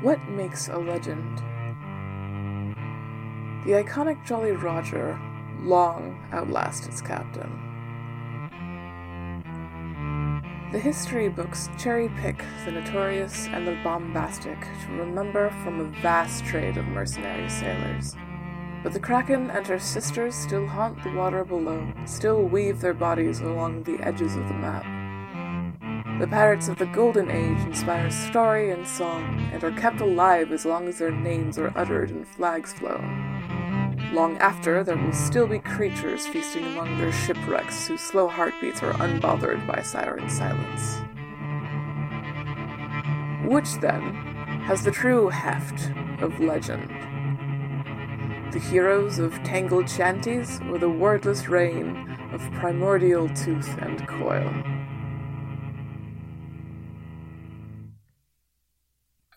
What makes a legend? The iconic Jolly Roger long outlasts its captain. The history books cherry pick the notorious and the bombastic to remember from a vast trade of mercenary sailors. But the Kraken and her sisters still haunt the water below, still weave their bodies along the edges of the map. The pirates of the Golden Age inspire story and song, and are kept alive as long as their names are uttered and flags flown. Long after, there will still be creatures feasting among their shipwrecks whose slow heartbeats are unbothered by siren silence. Which, then, has the true heft of legend? The heroes of tangled shanties, or the wordless reign of primordial tooth and coil?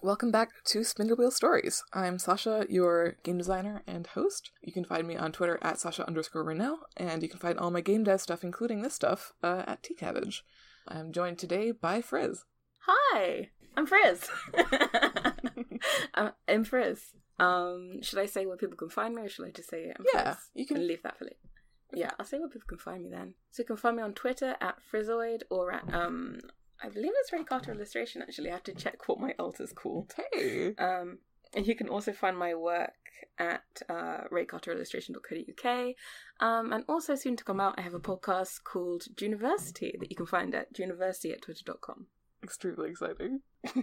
Welcome back to Spindle Wheel Stories. I'm Sasha, your game designer and host. You can find me on Twitter at Sasha underscore Reneau, and you can find all my game dev stuff, including this stuff, uh, at T-Cabbage. I'm joined today by Frizz. Hi, I'm Frizz. I'm, I'm Frizz. Um, should I say where people can find me, or should I just say I'm Yeah, Frizz? you can- And leave that for later. Yeah, I'll say where people can find me then. So you can find me on Twitter at Frizzoid or at um, I believe it's Ray Carter Illustration. Actually, I have to check what my alt is called. Hey! Um, and you can also find my work at uh, raycarterillustration.co.uk. Um, and also soon to come out, I have a podcast called Juniversity that you can find at juniversity at twitter.com. Extremely exciting.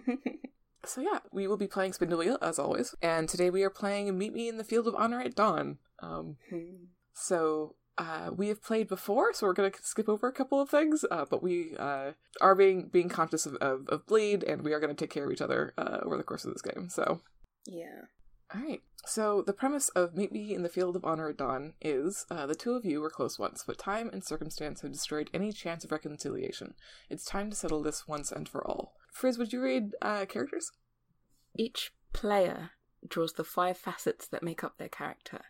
So yeah, we will be playing Spindle Wheel, as always, and today we are playing Meet Me in the Field of Honor at Dawn. Um, So uh, we have played before, so we're gonna skip over a couple of things, uh, but we uh, are being being conscious of, of, of bleed, and we are gonna take care of each other uh, over the course of this game. So, yeah. all right. So the premise of Meet Me in the Field of Honor at Dawn is uh, the two of you were close once, but time and circumstance have destroyed any chance of reconciliation. It's time to settle this once and for all. Frizz, would you read uh, characters? Each player draws the five facets that make up their character.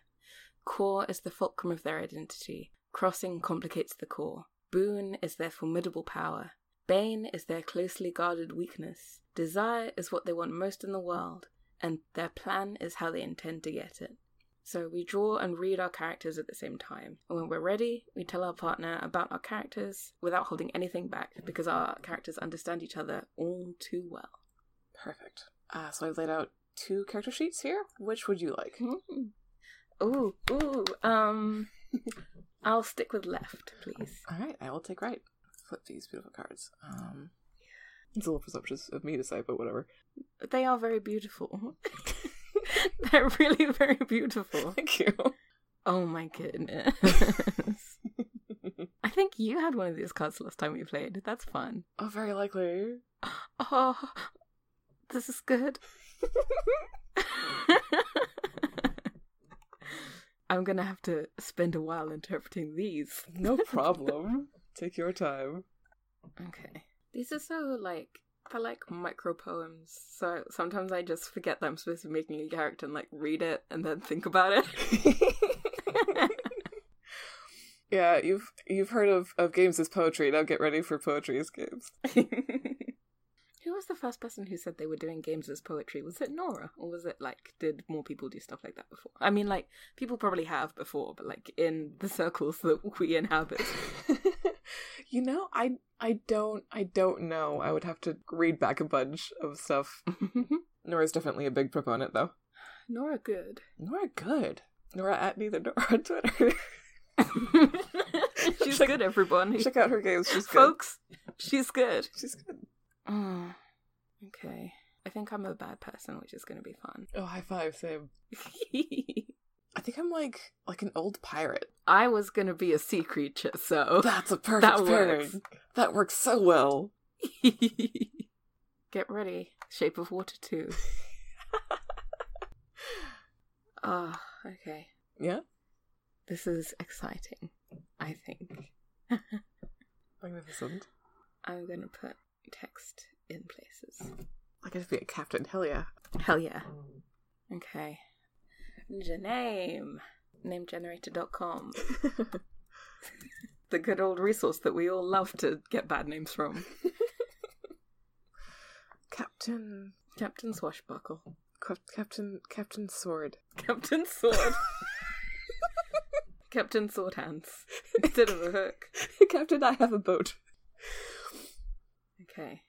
Core is the fulcrum of their identity. Crossing complicates the core. Boon is their formidable power. Bane is their closely guarded weakness. Desire is what they want most in the world, and their plan is how they intend to get it. So we draw and read our characters at the same time. And when we're ready, we tell our partner about our characters without holding anything back because our characters understand each other all too well. Perfect. Uh, so I've laid out two character sheets here. Which would you like? Mm. Ooh, ooh. Um, I'll stick with left, please. All right, I will take right. Flip these beautiful cards. Um, it's a little presumptuous of me to say, but whatever. They are very beautiful. They're really very beautiful. Thank you. Oh my goodness. I think you had one of these cards last time we played. That's fun. Oh, very likely. Oh, this is good. I'm gonna have to spend a while interpreting these. No problem. take your time. Okay. These are so like they're like micro poems. So sometimes I just forget that I'm supposed to be making a character and like read it and then think about it. yeah, you've you've heard of, of games as poetry. Now get ready for poetry as games. Who was the first person who said they were doing games as poetry? Was it Nora? Or was it like did more people do stuff like that before? I mean like people probably have before, but like in the circles that we inhabit. you know, I I don't I don't know. I would have to read back a bunch of stuff. Nora's definitely a big proponent, though. Nora good. Nora good. Nora at neither Nora on Twitter. she's Check- good, everyone. Check out her games. She's good. Folks, she's good. She's good. Oh, okay. I think I'm a bad person, which is going to be fun. Oh, high five, same. I think I'm like like an old pirate. I was going to be a sea creature, so That's a perfect That pairing. works. That works so well. get ready. Shape of Water 2. Oh, ah, okay. Yeah. This is exciting, I think. Magnificent. I'm going to put text in places. I guess be a captain. Hell yeah. Hell yeah. Okay. A name. Namegenerator.com. the good old resource that we all love to get bad names from. Captain Captain Swashbuckle. Cap- Captain Captain Sword. Captain Sword. Captain Sword Hands. Instead of a hook. Captain, I have a boat. Okay.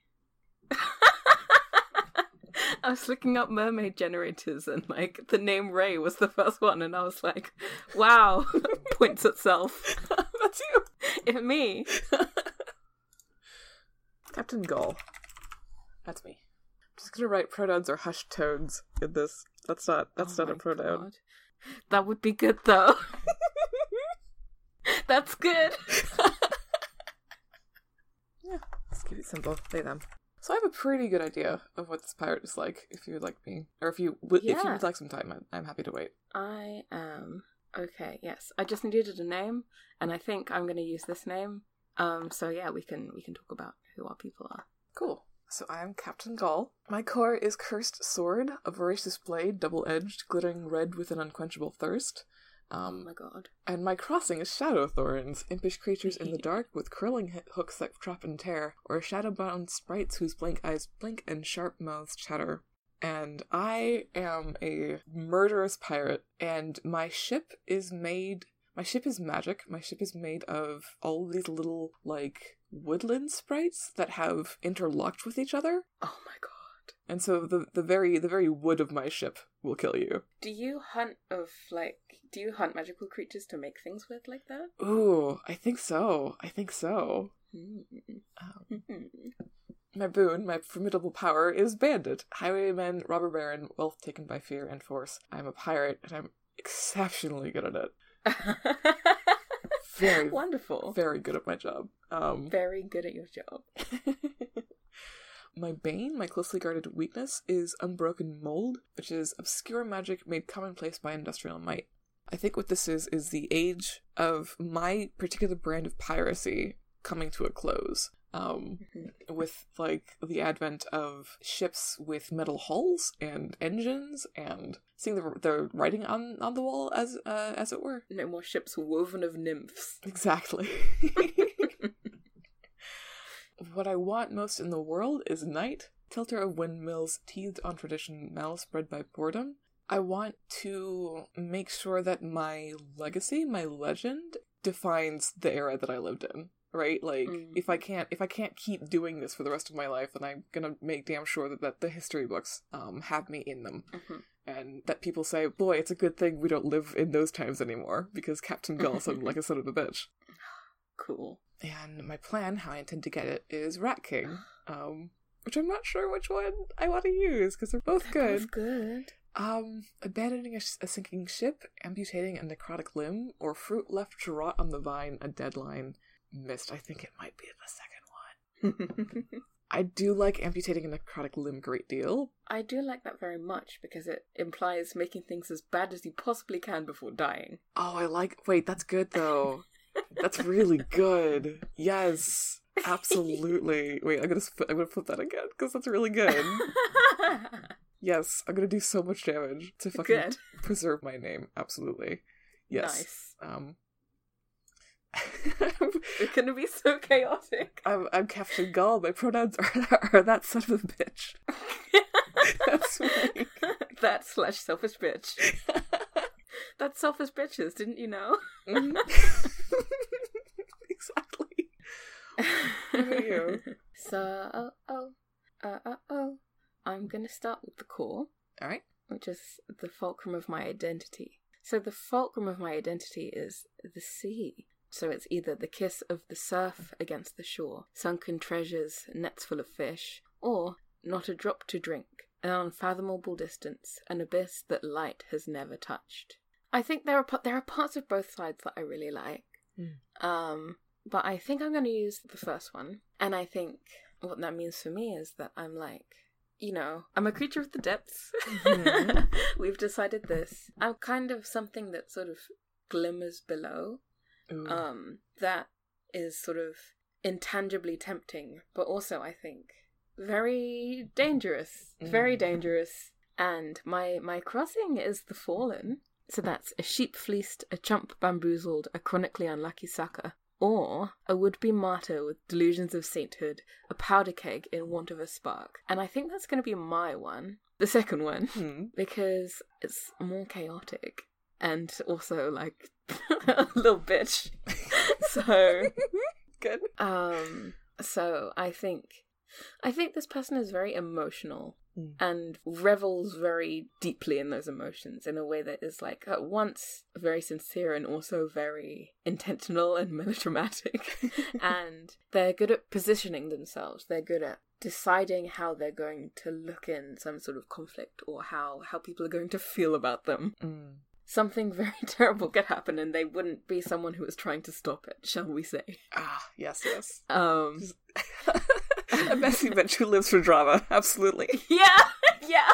I was looking up mermaid generators and like the name Ray was the first one and I was like, wow, points itself. That's you. If me. Captain Gull. That's me. I'm just gonna write pronouns or hushed tones in this. That's not that's Oh not a pronoun. God. That would be good though. That's good. Yeah, let's keep it simple. They them. So I have a pretty good idea of what this pirate is like. If you would like me, or if you would, if you would like some time, I'm, I'm happy to wait. I am okay. Yes, I just needed a name, and I think I'm going to use this name. Um. So yeah, we can we can talk about who our people are. Cool. So I am Captain Gull. My core is cursed sword, a voracious blade, double-edged, glittering red with an unquenchable thirst. Oh Um, my god. and my crossing is shadow thorns, impish creatures in the dark with curling hooks that trap and tear, or shadow-bound sprites whose blank eyes blink and sharp mouths chatter. And I am a murderous pirate, and my ship is made. My ship is magic. My ship is made of all these little, like, woodland sprites that have interlocked with each other. Oh my god. And so the the very the very wood of my ship will kill you. Do you hunt of like? Do you hunt magical creatures to make things with like that? Ooh, I think so. I think so. Hmm. Um, my boon, my formidable power, is bandit, highwayman, robber baron, wealth taken by fear and force. I'm a pirate, and I'm exceptionally good at it. Very, wonderful. very good at my job. Um, Very good at your job. my bane, my closely guarded weakness, is unbroken mold, which is obscure magic made commonplace by industrial might. I think what this is is the age of my particular brand of piracy coming to a close. Um, Mhm. with like the advent of ships with metal hulls and engines, and seeing the the writing on on the wall as uh, as it were. No more ships woven of nymphs. Exactly. what I want most in the world is knight, tilter of windmills, teethed on tradition, malice bred by boredom. I want to make sure that my legacy, my legend, defines the era that I lived in. Right? Like Mm. if I can't if I can't keep doing this for the rest of my life, then I'm gonna make damn sure that, that the history books um have me in them. Mhm. And that people say, Boy, it's a good thing we don't live in those times anymore, because Captain Gull sounded like a son of a bitch. Cool. And my plan, how I intend to get it, is Rat King. Um, which I'm not sure which one I want to use because they're both good. Both good. Um, abandoning a sinking ship, amputating a necrotic limb, or fruit left to rot on the vine, a deadline missed. I think it might be the second one. I do like amputating a necrotic limb a great deal. I do like that very much because it implies making things as bad as you possibly can before dying. Oh, I like. Wait, that's good though. That's really good. Yes, absolutely. Wait, I'm gonna sp- I'm gonna flip that again because that's really good. Yes, I'm gonna do so much damage to fucking Good. preserve my name. Absolutely. Yes. Nice. Um. It's gonna be so chaotic. I'm, I'm Captain Gull. My pronouns are, are that son of a bitch. That's me. that slash selfish bitch. That's selfish bitches, didn't you know? Mhm. exactly. you? So, oh, oh, uh, oh, oh. I'm gonna start with the core, All right. which is the fulcrum of my identity. So, the fulcrum of my identity is the sea. So, it's either the kiss of the surf against the shore, sunken treasures, nets full of fish, or not a drop to drink, an unfathomable distance, an abyss that light has never touched. I think there are there are parts of both sides that I really like. Hmm. Um, but I think I'm going to use the first one, and I think what that means for me is that I'm like, you know, I'm a creature of the depths. Mhm. We've decided this. I'm kind of something that sort of glimmers below. Ooh. Um, that is sort of intangibly tempting, but also I think very dangerous. Very Mm. dangerous. And my my crossing is the fallen. So that's a sheep fleeced, a chump bamboozled, a chronically unlucky sucker, or a would be martyr with delusions of sainthood, a powder keg in want of a spark. And I think that's going to be my one, the second one, Hmm. because it's more chaotic and also like a little bitch. so, Good. um, so I think, I think this person is very emotional Mm. and revels very deeply in those emotions in a way that is like at once very sincere and also very intentional and melodramatic. and they're good at positioning themselves. They're good at deciding how they're going to look in some sort of conflict or how how people are going to feel about them. Mm. Something very terrible could happen and they wouldn't be someone who is trying to stop it, shall we say. Ah, yes, yes. Um a messy bitch who lives for drama. Absolutely. yeah, yeah.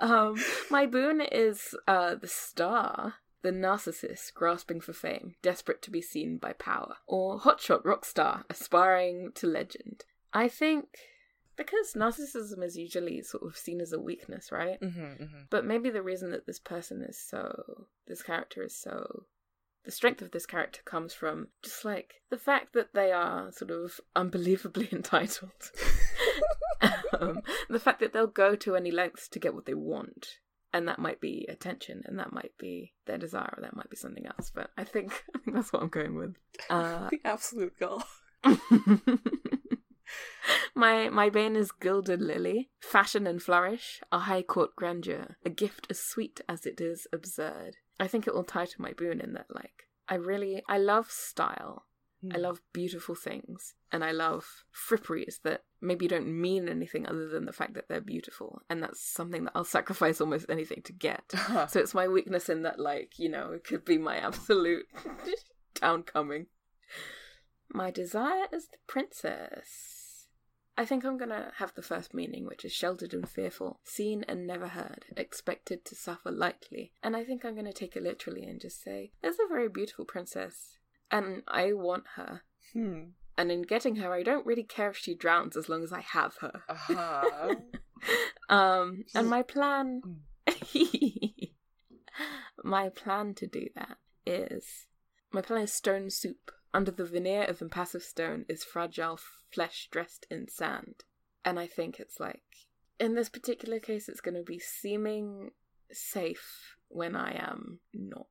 um, my boon is uh the star, the narcissist grasping for fame, desperate to be seen by power, or hotshot rock star aspiring to legend. I think because narcissism is usually sort of seen as a weakness, right? Mm-hmm, mm-hmm. But maybe the reason that this person is so, this character is so, the strength of this character comes from just like the fact that they are sort of unbelievably entitled. um, the fact that they'll go to any lengths to get what they want. And that might be attention, and that might be their desire, or that might be something else. But I think, I think that's what I'm going with. Uh, the absolute goal. my my bane is gilded lily, fashion and flourish, a high court grandeur, a gift as sweet as it is absurd. I think it will tie to my boon in that like I really I love style. I hmm. love beautiful things and I love fripperies that maybe don't mean anything other than the fact that they're beautiful. And that's something that I'll sacrifice almost anything to get. Uh-huh. So it's my weakness in that, like, you know, it could be my absolute downcoming. My desire is the princess. I think I'm gonna have the first meaning, which is sheltered and fearful, seen and never heard, expected to suffer lightly. And I think I'm gonna take it literally and just say, there's a very beautiful princess, and I want her. Hmm. And in getting her, I don't really care if she drowns as long as I have her. Uh-huh. Um, and my plan, my plan to do that is, my plan is stone soup. Under the veneer of impassive stone is fragile flesh dressed in sand. And I think it's like, in this particular case, it's going to be seeming safe when I am not.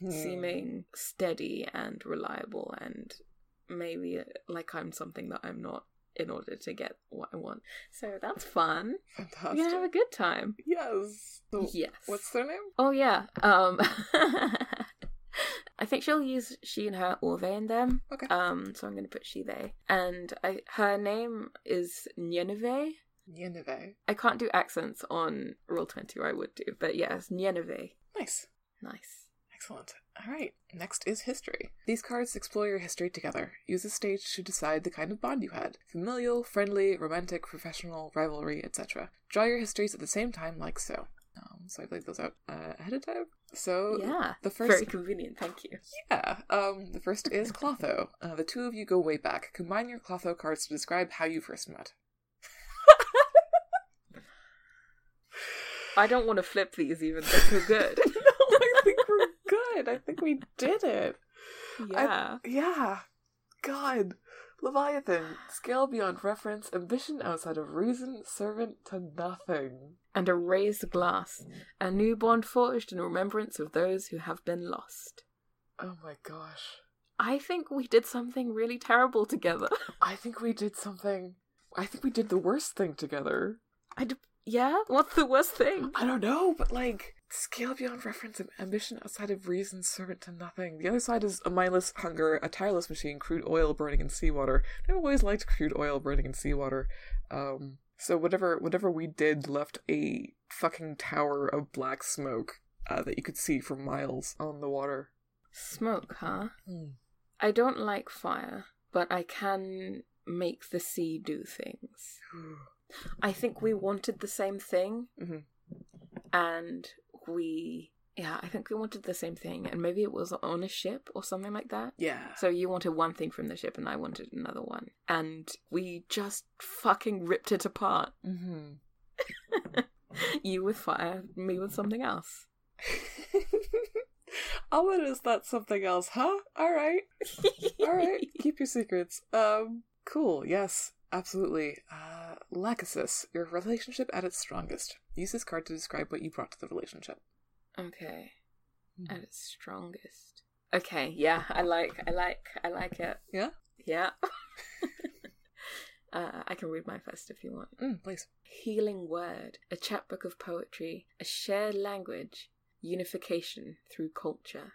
Hmm. Seeming steady and reliable and maybe like I'm something that I'm not in order to get what I want. So that's fun. Fantastic. We're gonna have a good time. Yes. So, Yes. What's their name? Oh yeah. Um I think she'll use she and her or they and them. Okay. Um so I'm gonna put she they. And I her name is Nieneve. Yeneve. I can't do accents on Roll20 or I would do, but yes, Nieneve. Nice. Nice. Excellent. All right. Next is history. These cards explore your history together. Use the stage to decide the kind of bond you had familial, friendly, romantic, professional, rivalry, etc. Draw your histories at the same time, like so. Um, so I laid those out uh, ahead of time. So Yeah. the first Very convenient, thank you. Yeah. Um, the first is Clotho. Uh, the two of you go way back. Combine your Clotho cards to describe how you first met. I don't want to flip these even, they're too good. no, I think we're good. I think we did it. yeah. Yeah. God. Leviathan. Scale beyond reference, ambition outside of reason, servant to nothing. And a raised glass, a new bond forged in remembrance of those who have been lost. Oh my gosh. I think we did something really terrible together. I think we did something. I think we did the worst thing together. I d- yeah? What's the worst thing? I don't know, but like scale beyond reference and ambition outside of reason, servant to nothing. The other side is a mindless hunger, a tireless machine, crude oil burning in seawater. I've always liked crude oil burning in seawater. Um, so whatever whatever we did left a fucking tower of black smoke uh, that you could see for miles on the water. Smoke, huh? Hmm. I don't like fire, but I can make the sea do things. I think we wanted the same thing, Mhm. and we. Yeah, I think we wanted the same thing, and maybe it was on a ship or something like that. Yeah. So you wanted one thing from the ship, and I wanted another one, and we just fucking ripped it apart. Mm-hmm. you with fire, me with something else. Ominous, that's something else, huh? Alright. Alright. Keep your secrets. Um, cool. Yes, absolutely. Uh, Lachesis, your relationship at its strongest. Use this card to describe what you brought to the relationship. Okay. At its strongest. Okay, yeah, I like, I like, I like it. Yeah? Yeah. uh, I can read my first if you want. Mm, please. Healing word, a chapbook of poetry, a shared language, unification through culture.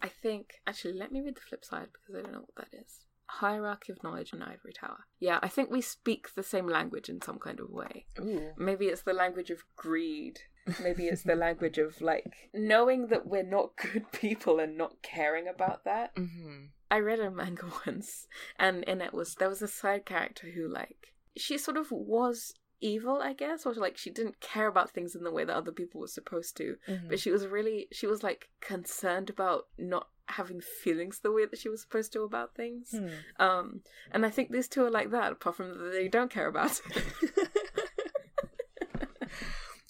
I think, actually, let me read the flip side because I don't know what that is. Hierarchy of knowledge in Ivory Tower. Yeah, I think we speak the same language in some kind of way. Ooh. Maybe it's the language of greed. Maybe it's the language of like knowing that we're not good people and not caring about that. Mm-hmm. I read a manga once, and in it was there was a side character who like she sort of was evil, I guess, or like she didn't care about things in the way that other people were supposed to. Mm-hmm. But she was really she was like concerned about not having feelings the way that she was supposed to about things. Hmm. Um, and I think these two are like that, apart from that they don't care about it.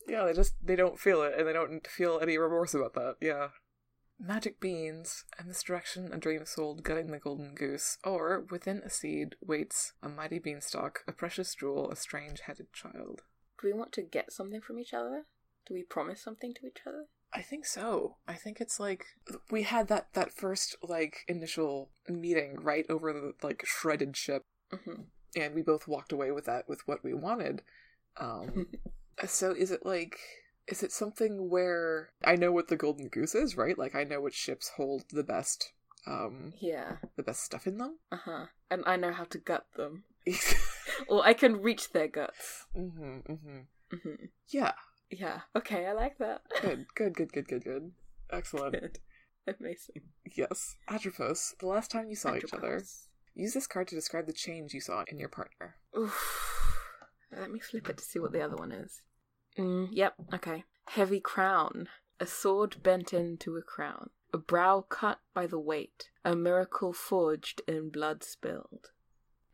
yeah, they just they don't feel it and they don't feel any remorse about that. Yeah. Magic beans, a misdirection, a dream sold, gutting the golden goose, or within a seed waits a mighty beanstalk, a precious jewel, a strange headed child. Do we want to get something from each other? Do we promise something to each other? I think so. I think it's like we had that that first like initial meeting right over the like shredded ship, hmm and we both walked away with that with what we wanted. Um, so is it like is it something where I know what the golden goose is, right? Like I know which ships hold the best um yeah. the best stuff in them. Uh huh. And I know how to gut them, or I can reach their guts. mm-hmm. hmm Yeah. Yeah. Okay, I like that. Good. Good. Good. Good. Good. Good. Excellent. Good. Amazing. Yes. Atropos. The last time you saw each other, use this card to describe the change you saw in your partner. Oof. Let me flip it to see what the other one is. Mm, yep. Okay. Heavy crown. A sword bent into a crown. A brow cut by the weight. A miracle forged in blood spilled.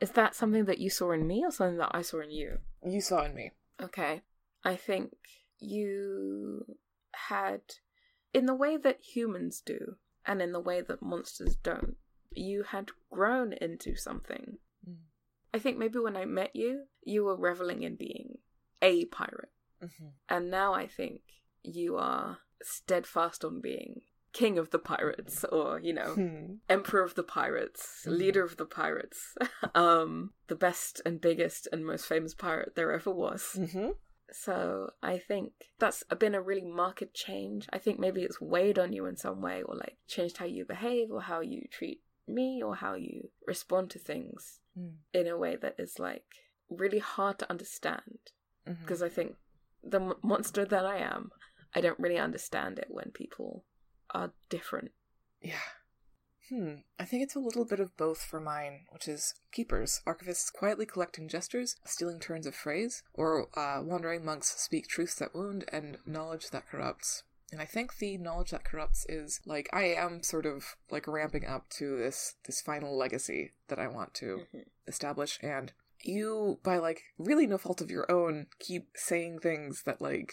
Is that something that you saw in me or something that I saw in you? You saw in me. Okay. I think you had, in the way that humans do, and in the way that monsters don't, you had grown into something. Mm. I think maybe when I met you, you were reveling in being a pirate. Mm-hmm. And now I think you are steadfast on being king of the pirates, or, you know, Hmm. emperor of the pirates, Mhm. leader of the pirates, um, the best and biggest and most famous pirate there ever was. Mm-hmm. So I think that's been a really marked change. I think maybe it's weighed on you in some way, or like changed how you behave, or how you treat me, or how you respond to things Mm. in a way that is like really hard to understand. Mm-hmm. Because I think the monster that I am, I don't really understand it when people are different. Yeah. Hmm. I think it's a little bit of both for mine, which is keepers, archivists quietly collecting gestures, stealing turns of phrase, or uh, wandering monks speak truths that wound and knowledge that corrupts. And I think the knowledge that corrupts is like I am sort of like ramping up to this this final legacy that I want to Mhm. establish and you by like really no fault of your own keep saying things that like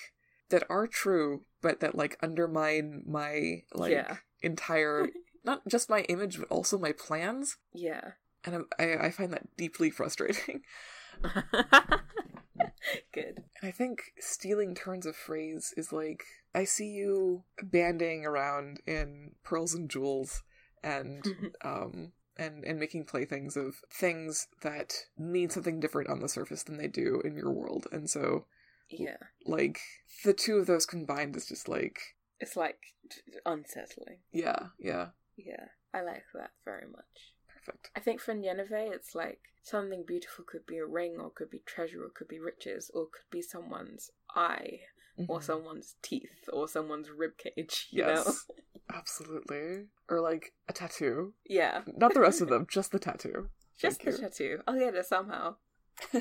that are true but that like undermine my like Yeah. entire not just my image but also my plans Yeah. and I, I I find that deeply frustrating Good. i think stealing turns of phrase is like i see you banding around in pearls and jewels and um and and making playthings of things that mean something different on the surface than they do in your world and so Yeah. like the two of those combined is just like It's like unsettling. yeah yeah Yeah. I like that very much. perfect I think for Nineveh, it's like something beautiful could be a ring, or could be treasure, or could be riches, or could be someone's eye, or Mhm. someone's teeth, or someone's rib cage. You yes know? absolutely or like a tattoo Yeah. not the rest of them just the tattoo Just the you. tattoo. I'll get it somehow.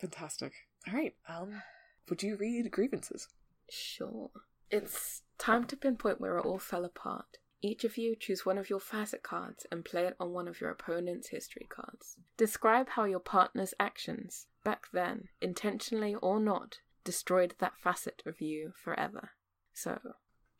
fantastic all right um would you read grievances Sure. It's time to pinpoint where it all fell apart. Each of you choose one of your facet cards and play it on one of your opponent's history cards. Describe how your partner's actions, back then, intentionally or not, destroyed that facet of you forever. So,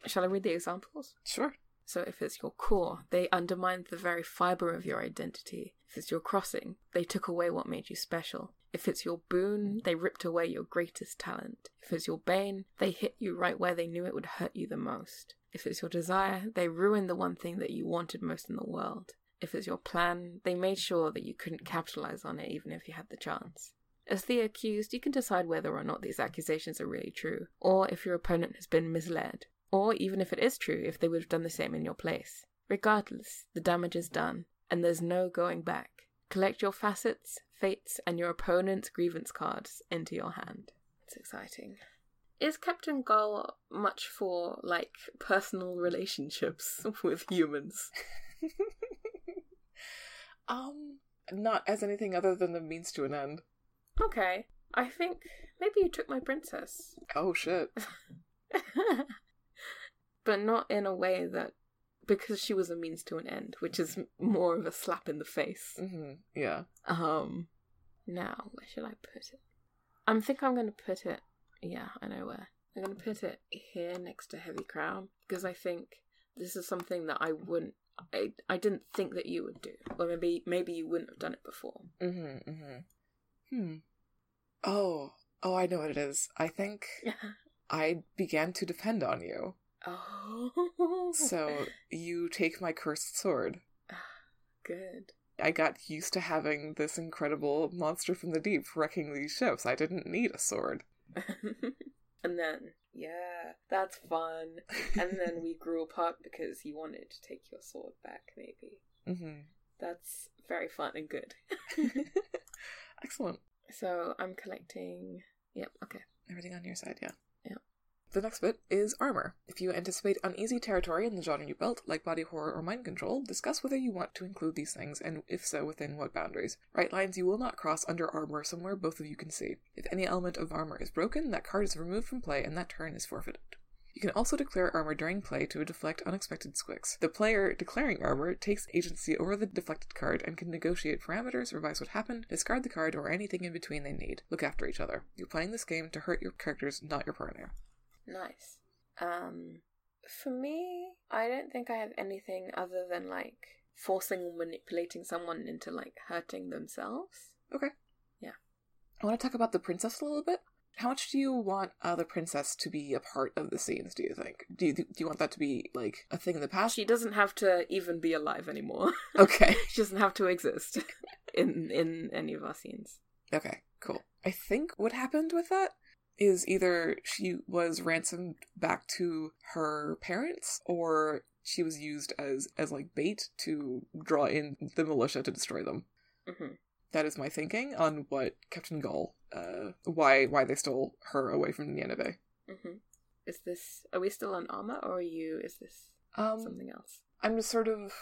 Shall I read the examples? Sure. So if it's your core, they undermined the very fiber of your identity. If it's your crossing, they took away what made you special. If it's your boon, mm-hmm. they ripped away your greatest talent. If it's your bane, they hit you right where they knew it would hurt you the most. If it's your desire, they ruined the one thing that you wanted most in the world. If it's your plan, they made sure that you couldn't capitalize on it even if you had the chance. As the accused, you can decide whether or not these accusations are really true, or if your opponent has been misled, or even if it is true, if they would have done the same in your place. Regardless, the damage is done, and there's no going back. Collect your facets, fates, and your opponent's grievance cards into your hand. It's exciting. Is Captain Gull much for, like, personal relationships with humans? um, not as anything other than the means to an end. Okay. I think maybe you took my princess. Oh shit. but not in a way that because she was a means to an end, which is more of a slap in the face. Mm-hmm. Yeah. Um. Now, where should I put it? I think I'm going to put it. Yeah, I know where. I'm going to put it here next to Heavy Crown because I think this is something that I wouldn't. I I didn't think that you would do, or maybe maybe you wouldn't have done it before. Mm-hmm. Mm-hmm. Hmm. Oh. Oh, I know what it is. I think I began to depend on you. Oh. So you take my cursed sword. Good. I got used to having this incredible monster from the deep wrecking these ships. I didn't need a sword. and then, yeah, that's fun. And then we grew apart because you wanted to take your sword back, maybe. Mm-hmm. That's very fun and good. Excellent. So I'm collecting. Yep, okay. Everything on your side, yeah. The next bit is armor. If you anticipate uneasy territory in the genre you built, like body horror or mind control, discuss whether you want to include these things, and if so, within what boundaries. Right lines you will not cross under armor somewhere both of you can see. If any element of armor is broken, that card is removed from play and that turn is forfeited. You can also declare armor during play to deflect unexpected squicks. The player declaring armor takes agency over the deflected card and can negotiate parameters, revise what happened, discard the card, or anything in between they need. Look after each other. You're playing this game to hurt your characters, not your partner. Nice. Um, for me, I don't think I have anything other than like forcing or manipulating someone into like hurting themselves. Okay. Yeah. I want to talk about the princess a little bit. How much do you want uh, the princess to be a part of the scenes? Do you think? Do you do you want that to be like a thing in the past? She doesn't have to even be alive anymore. Okay. she doesn't have to exist in in any of our scenes. Okay. Cool. I think what happened with that is either she was ransomed back to her parents or she was used as as like bait to draw in the militia to destroy them. hmm That is my thinking on what Captain Gull, uh, why why they stole her away from Nineveh. hmm Is this? Are we still on armor, or are you? Is this Um, something else? I'm just sort of,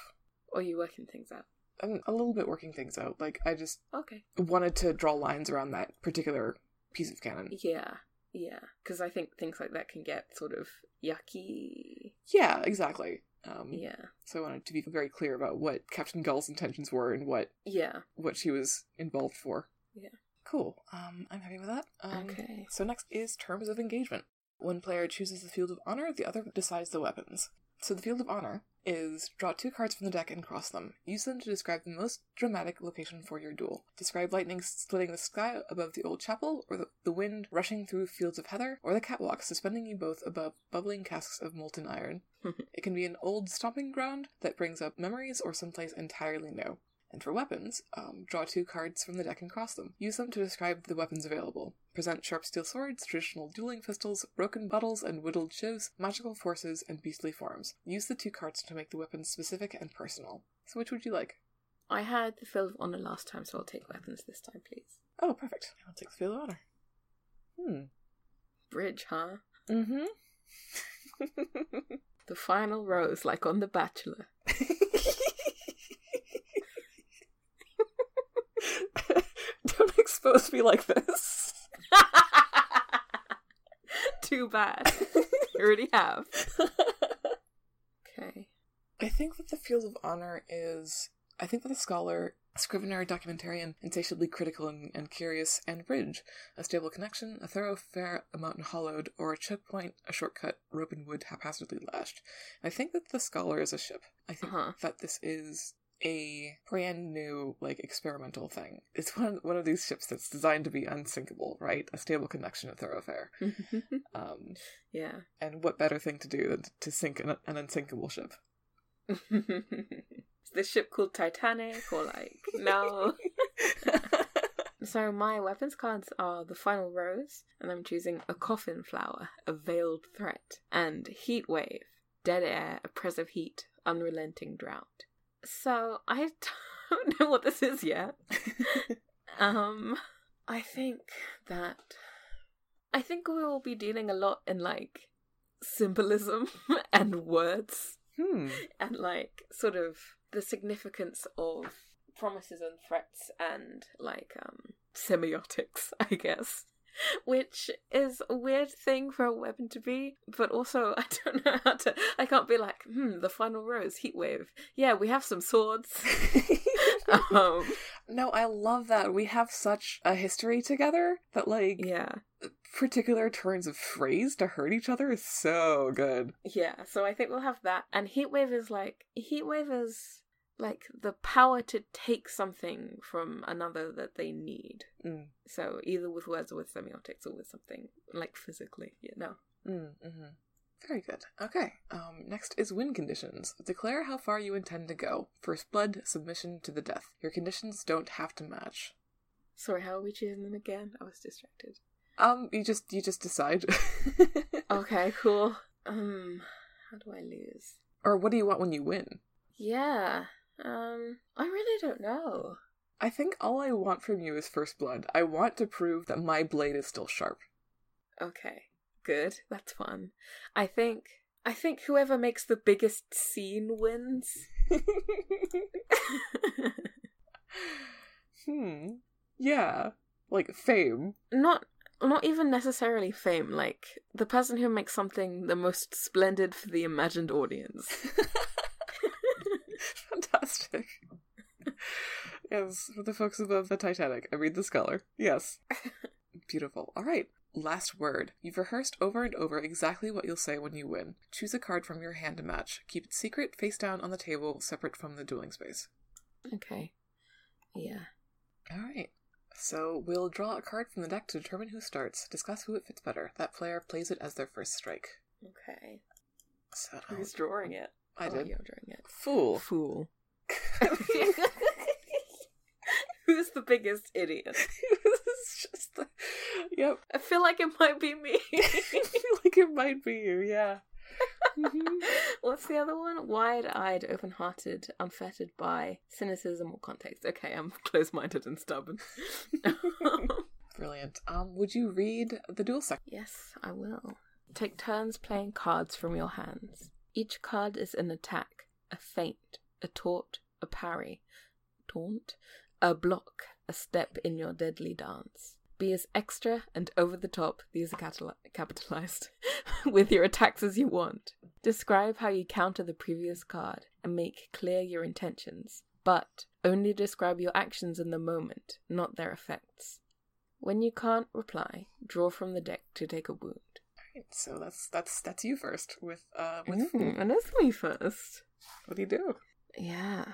Or are you working things out? I'm a little bit working things out. Like I just Okay. wanted to draw lines around that particular piece of canon. Yeah. Yeah. Because I think things like that can get sort of yucky. Yeah, exactly. Um, Yeah. So I wanted to be very clear about what Captain Gull's intentions were and what Yeah. what she was involved for. Yeah. Cool. Um, I'm happy with that. Um, Okay. So next is terms of engagement. One player chooses the field of honor, the other decides the weapons. So the field of honor is draw two cards from the deck and cross them. Use them to describe the most dramatic location for your duel. Describe lightning splitting the sky above the old chapel, or the, the wind rushing through fields of heather, or the catwalk suspending you both above bubbling casks of molten iron. it can be an old stomping ground that brings up memories or someplace entirely new. And for weapons, um, draw two cards from the deck and cross them. Use them to describe the weapons available. Present sharp steel swords, traditional dueling pistols, broken bottles and whittled shivs, magical forces, and beastly forms. Use the two cards to make the weapons specific and personal. So which would you like? I had the field of honor last time, so I'll take weapons this time, please. Oh, perfect. I'll take the field of honor. Hmm. Bridge, huh? Mm-hmm. The final rose, like on The Bachelor. Don't be like this. Too bad. you already have. Okay. I think that the field of honor is. I think that the scholar Scrivener, documentarian, insatiably critical and, and curious, and bridge, a stable connection, a thoroughfare, a mountain hollowed, or a choke point, a shortcut, rope and wood haphazardly lashed. I think that the scholar is a ship. I think Uh-huh. that this is a brand new, like, experimental thing. It's one, one of these ships that's designed to be unsinkable, right? A stable connection, a thoroughfare. Um, yeah. and what better thing to do than to sink an, an unsinkable ship? Is this ship called Titanic or like no? so my weapons cards are the final rose, and I'm choosing a coffin flower, a veiled threat, and heat wave, dead air, oppressive heat, unrelenting drought. So I don't know what this is yet. um, I think that I think we will be dealing a lot in like symbolism and words hmm. and like sort of the significance of promises and threats and like um semiotics i guess which is a weird thing for a weapon to be but also i don't know how to i can't be like hmm the final rose heat wave yeah we have some swords um no, I love that. We have such a history together that, like, yeah particular turns of phrase to hurt each other is so good. Yeah, so I think we'll have that. And Heatwave is like Heatwave is like the power to take something from another that they need. Mm. So either with words or with semiotics or with something like physically, you know. Mm, hmm Very good. Okay. Um, next is win conditions. Declare how far you intend to go. First blood, submission to the death. Your conditions don't have to match. Sorry, how are we choosing them again? I was distracted. Um, you just you just decide. Okay, cool. Um, how do I lose? or what do you want when you win? Yeah. Um, I really don't know. I think all I want from you is first blood. I want to prove that my blade is still sharp. Okay, good. That's fun. I think I think whoever makes the biggest scene wins. hmm. Yeah. Like fame. not not even necessarily fame like the person who makes something the most splendid for the imagined audience Fantastic. yes, for the folks above the Titanic. I read the scholar. Yes. Beautiful. All right. Last word. You've rehearsed over and over exactly what you'll say when you win. Choose a card from your hand to match. Keep it secret, face down on the table, separate from the dueling space. okay yeah All right. So we'll draw a card from the deck to determine who starts. Discuss who it fits better. That player plays it as their first strike. okay So who's drawing it I did. you're drawing it Fool. fool who's the biggest idiot it's just the... Yep. i feel like it might be me I feel like it might be you, yeah. Mhm. what's the other one wide-eyed open-hearted unfettered by cynicism or context okay i'm close-minded and stubborn Brilliant. Um, would you read the duel section? Yes, I will. Take turns playing cards from your hands. Each card is an attack, a feint, a taunt, a parry, taunt, a block, a step in your deadly dance. Be as extra and over the top, these are capitalized, with your attacks as you want. Describe how you counter the previous card and make clear your intentions, but only describe your actions in the moment, not their effects. When you can't reply, draw from the deck to take a wound. So that's that's that's you first with uh with. Mm, and it's me first. What do you do? Yeah.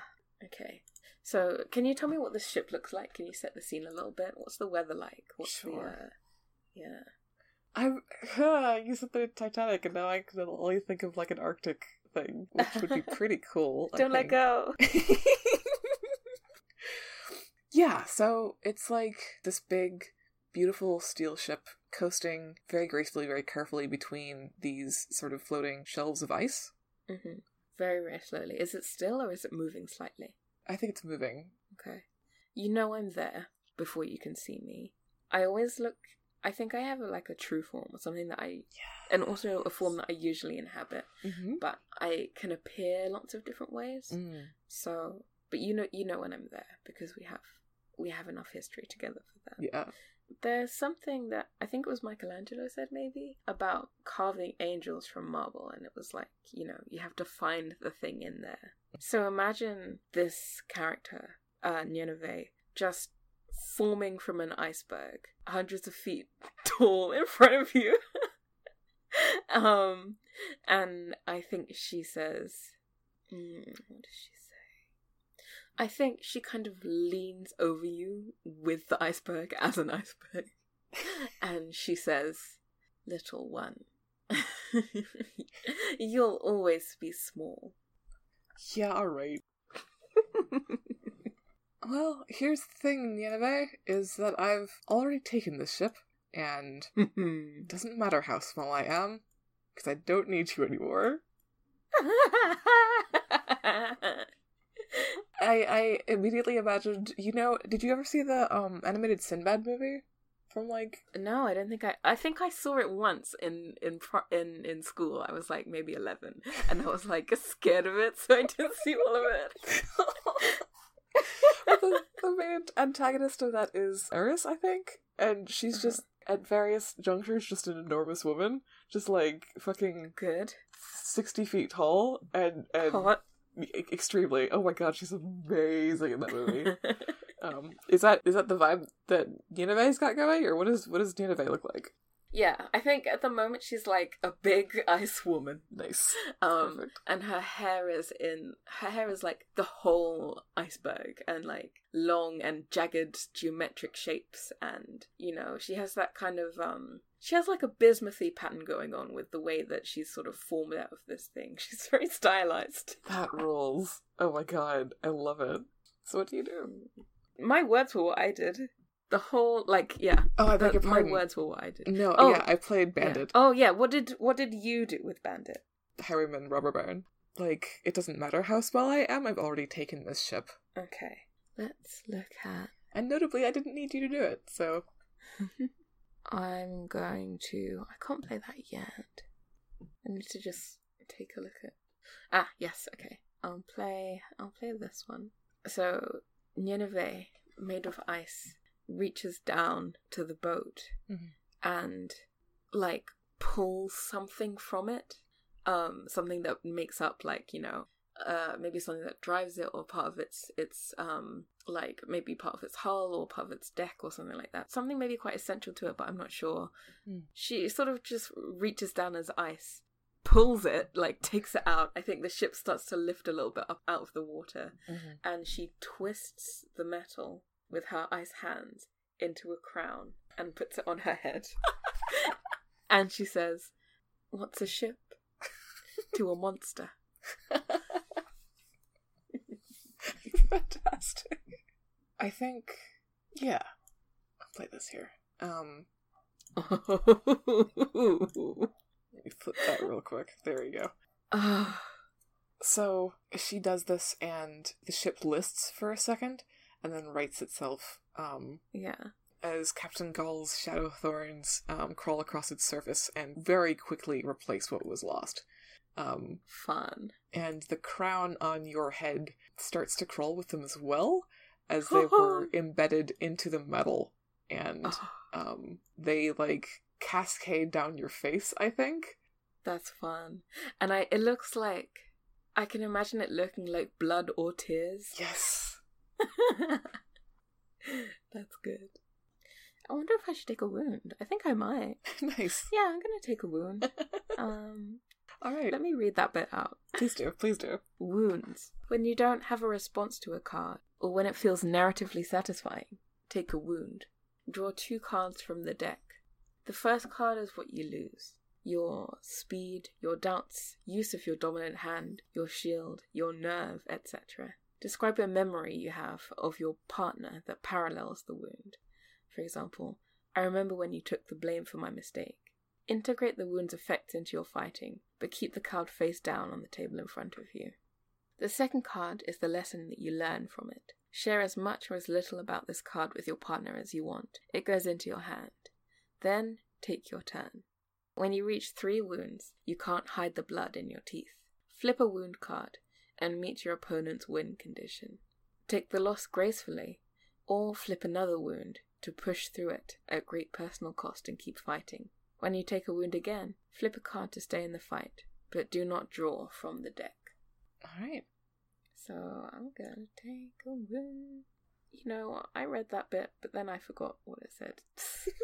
Okay. So, can you tell me what this ship looks like? Can you set the scene a little bit? What's the weather like? What's the Sure. uh, yeah. I you said the Titanic, and now I can only think of like an Arctic thing, which would be pretty cool. Don't let go. yeah, so it's like this big, beautiful steel ship coasting very gracefully, very carefully between these sort of floating shelves of ice. hmm Very, very slowly. Is it still or is it moving slightly? I think it's moving. Okay. You know I'm there before you can see me. I always look. I think I have a, like a true form or something that I, Yeah. and also a form that I usually inhabit. Mm-hmm. But I can appear lots of different ways. Mm. So, but you know, you know when I'm there because we have we have enough history together for that. Yeah. There's something that I think it was Michelangelo said maybe about carving angels from marble, and it was like you know you have to find the thing in there. So imagine this character uh, Nineveh just forming from an iceberg, hundreds of feet tall in front of you. um, and I think she says, mm, what does she say? I think she kind of leans over you with the iceberg as an iceberg, and she says, "Little one, you'll always be small." Yeah, alright. well, here's the thing, Nineveh, is that I've already taken this ship, and it doesn't matter how small I am, because I don't need you anymore. I I immediately imagined, you know, did you ever see the um animated Sinbad movie from like no, I don't think I. I think I saw it once in in pro- in in school. I was like maybe eleven, and I was like scared of it, so I didn't see all of it. the, the main antagonist of that is Eris, I think, and she's just at various junctures just an enormous woman, just like fucking Good, sixty feet tall and and hot. Extremely. Oh my god, she's amazing in that movie. um, is that is that the vibe that Nineveh's got going, or what is what does Nineveh look like? Yeah, I think at the moment she's like a big ice woman. Nice, Um, perfect. and her hair is in her hair is like the whole iceberg and like long and jagged geometric shapes and you know she has that kind of um she has like a bismuthy pattern going on with the way that she's sort of formed out of this thing she's very stylized That rules. Oh my god, I love it. So what do you do? my words were what i did the whole like yeah Oh, I the- beg your my pardon. words were what i did No, Oh, yeah, I played Yeah. Bandit, oh yeah what did what did you do with bandit Highwayman, Robber Baron. Like, it doesn't matter how small I am, I've already taken this ship. okay let's look at And notably, I didn't need you to do it, so. I'm going to. I can't play that yet. I need to just take a look at. Ah, yes, okay. I'll play. I'll play this one. So Nineveh, made of ice, reaches down to the boat Mhm. and like pulls something from it. Um, something that makes up like you know uh, maybe something that drives it or part of its its um like maybe part of its hull or part of its deck or something like that. Something maybe quite essential to it, but I'm not sure. Hmm. She sort of just reaches down as ice, pulls it, like takes it out. I think the ship starts to lift a little bit up out of the water, and she twists the metal with her ice hands into a crown and puts it on her head. and she says, "What's a ship to a monster?" Fantastic. I think. Yeah. I'll play this here. Um, let me flip that real quick. There we go. So she does this, and the ship lists for a second, and then rights itself. Um, yeah. as Captain Gull's shadow thorns um, crawl across its surface and very quickly replace what was lost. Um, Fun. and the crown on your head starts to crawl with them as well, as they were embedded into the metal, and Oh, um, they like cascade down your face. I think. that's fun. And I it looks like I can imagine it looking like blood or tears. Yes. That's good. I wonder if I should take a wound. I think I might. nice. Yeah, I'm gonna take a wound. Um, All right. let me read that bit out. Please do. Please do. Wounds. When you don't have a response to a card, or when it feels narratively satisfying, take a wound. Draw two cards from the deck. The first card is what you lose your speed, your doubts, use of your dominant hand, your shield, your nerve, etc. Describe a memory you have of your partner that parallels the wound. For example, I remember when you took the blame for my mistake. Integrate the wound's effects into your fighting, but keep the card face down on the table in front of you. The second card is the lesson that you learn from it. Share as much or as little about this card with your partner as you want. It goes into your hand. Then take your turn. When you reach three wounds, you can't hide the blood in your teeth. Flip a wound card and meet your opponent's win condition. Take the loss gracefully, or flip another wound to push through it at great personal cost and keep fighting. When you take a wound again, flip a card to stay in the fight, but do not draw from the deck. All right. So I'm gonna take a wound. You know, I read that bit, but then I forgot what it said.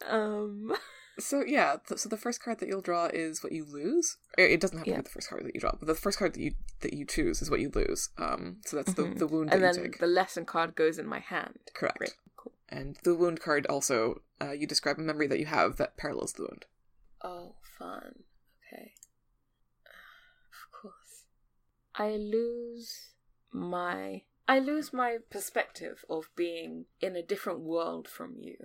um. So yeah, th- so the first card that you'll draw is what you lose. It doesn't have to Yeah. be the first card that you draw, but the first card that you that you choose is what you lose. Um, so that's the Mhm. the wound And then the lesson card goes in my hand. Correct. Great. Cool. And the wound card also, uh, you describe a memory that you have that parallels the wound. Oh, fun. Okay. Of course. I lose my I lose my perspective of being in a different world from you.